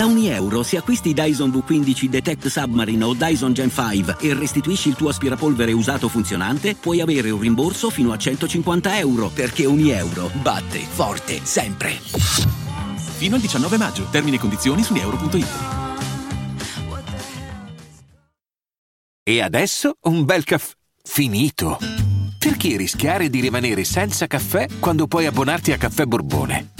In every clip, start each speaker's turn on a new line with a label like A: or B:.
A: Da ogni euro, se acquisti Dyson V15 Detect Submarine o Dyson Gen 5 e restituisci il tuo aspirapolvere usato funzionante, puoi avere un rimborso fino a 150 euro, perché ogni euro batte forte sempre.
B: Fino al 19 maggio. Termini e condizioni su euro.it.
C: E adesso un bel caffè finito. Perché rischiare di rimanere senza caffè quando puoi abbonarti a Caffè Borbone?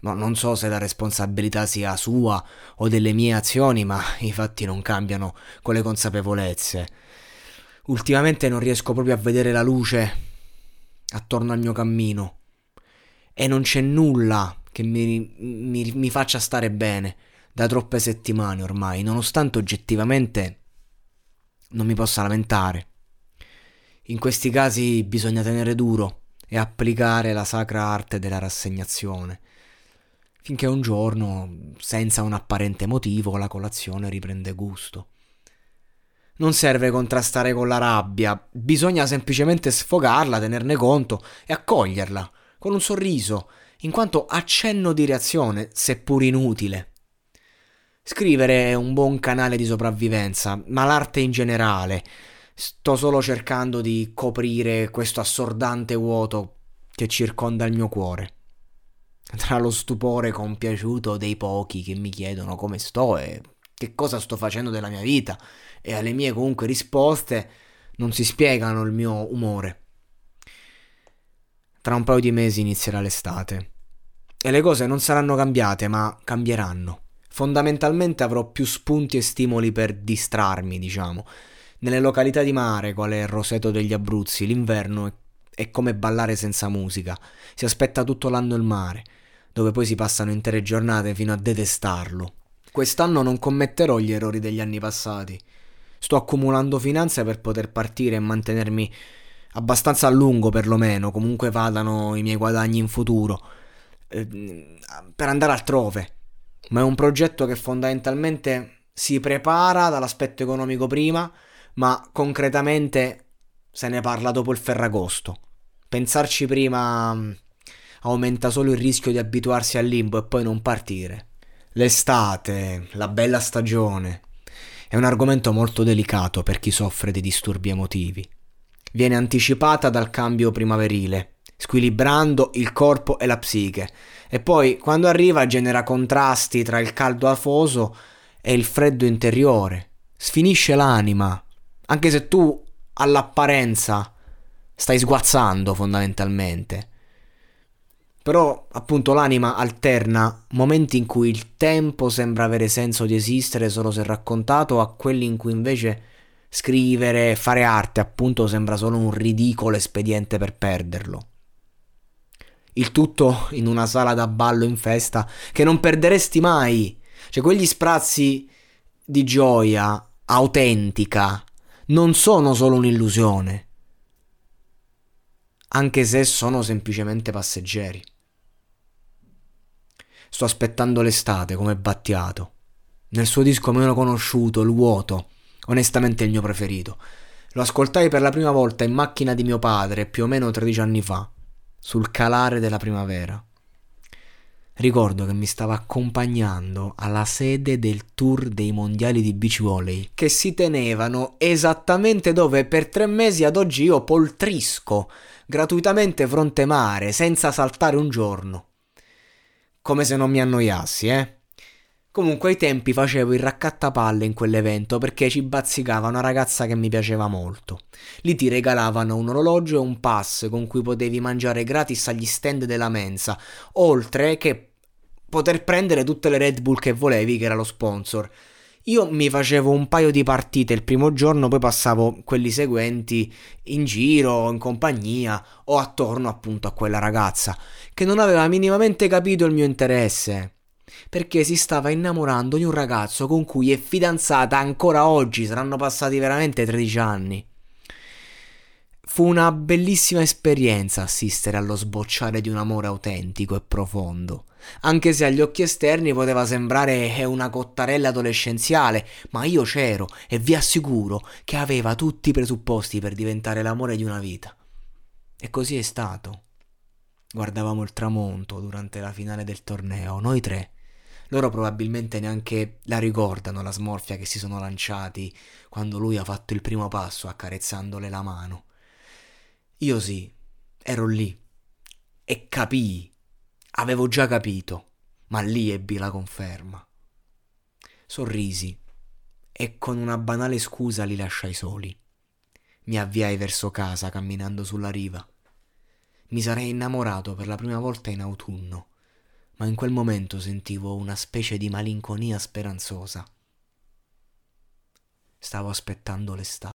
D: No, non so se la responsabilità sia sua o delle mie azioni, ma i fatti non cambiano con le consapevolezze. Ultimamente non riesco proprio a vedere la luce attorno al mio cammino e non c'è nulla che mi, mi, mi faccia stare bene da troppe settimane ormai, nonostante oggettivamente non mi possa lamentare. In questi casi bisogna tenere duro e applicare la sacra arte della rassegnazione finché un giorno, senza un apparente motivo, la colazione riprende gusto. Non serve contrastare con la rabbia, bisogna semplicemente sfogarla, tenerne conto e accoglierla, con un sorriso, in quanto accenno di reazione, seppur inutile. Scrivere è un buon canale di sopravvivenza, ma l'arte in generale. Sto solo cercando di coprire questo assordante vuoto che circonda il mio cuore tra lo stupore compiaciuto dei pochi che mi chiedono come sto e che cosa sto facendo della mia vita e alle mie comunque risposte non si spiegano il mio umore. Tra un paio di mesi inizierà l'estate e le cose non saranno cambiate ma cambieranno. Fondamentalmente avrò più spunti e stimoli per distrarmi, diciamo. Nelle località di mare, quale il Roseto degli Abruzzi, l'inverno è, è come ballare senza musica. Si aspetta tutto l'anno il mare dove poi si passano intere giornate fino a detestarlo. Quest'anno non commetterò gli errori degli anni passati. Sto accumulando finanze per poter partire e mantenermi abbastanza a lungo perlomeno, comunque vadano i miei guadagni in futuro, eh, per andare altrove. Ma è un progetto che fondamentalmente si prepara dall'aspetto economico prima, ma concretamente se ne parla dopo il Ferragosto. Pensarci prima aumenta solo il rischio di abituarsi al limbo e poi non partire. L'estate, la bella stagione, è un argomento molto delicato per chi soffre di disturbi emotivi. Viene anticipata dal cambio primaverile, squilibrando il corpo e la psiche, e poi quando arriva genera contrasti tra il caldo afoso e il freddo interiore, sfinisce l'anima, anche se tu all'apparenza stai sguazzando fondamentalmente. Però appunto l'anima alterna momenti in cui il tempo sembra avere senso di esistere solo se raccontato a quelli in cui invece scrivere e fare arte appunto sembra solo un ridicolo espediente per perderlo. Il tutto in una sala da ballo in festa che non perderesti mai. Cioè quegli sprazzi di gioia autentica non sono solo un'illusione, anche se sono semplicemente passeggeri. Sto aspettando l'estate come Battiato. Nel suo disco meno conosciuto, Il vuoto, onestamente il mio preferito. Lo ascoltai per la prima volta in macchina di mio padre più o meno 13 anni fa, sul calare della primavera. Ricordo che mi stava accompagnando alla sede del tour dei mondiali di beach volley, che si tenevano esattamente dove per tre mesi ad oggi io poltrisco gratuitamente fronte mare, senza saltare un giorno come se non mi annoiassi, eh. Comunque ai tempi facevo il raccattapalle in quell'evento perché ci bazzicava una ragazza che mi piaceva molto. Lì ti regalavano un orologio e un pass con cui potevi mangiare gratis agli stand della mensa, oltre che poter prendere tutte le Red Bull che volevi, che era lo sponsor. Io mi facevo un paio di partite il primo giorno, poi passavo quelli seguenti in giro, in compagnia o attorno appunto a quella ragazza che non aveva minimamente capito il mio interesse. Perché si stava innamorando di un ragazzo con cui è fidanzata ancora oggi, saranno passati veramente 13 anni. Fu una bellissima esperienza assistere allo sbocciare di un amore autentico e profondo, anche se agli occhi esterni poteva sembrare una cottarella adolescenziale, ma io c'ero e vi assicuro che aveva tutti i presupposti per diventare l'amore di una vita. E così è stato. Guardavamo il tramonto durante la finale del torneo, noi tre. Loro probabilmente neanche la ricordano la smorfia che si sono lanciati quando lui ha fatto il primo passo accarezzandole la mano. Io sì, ero lì e capii, avevo già capito, ma lì ebbi la conferma. Sorrisi e con una banale scusa li lasciai soli. Mi avviai verso casa camminando sulla riva. Mi sarei innamorato per la prima volta in autunno, ma in quel momento sentivo una specie di malinconia speranzosa. Stavo aspettando l'estate.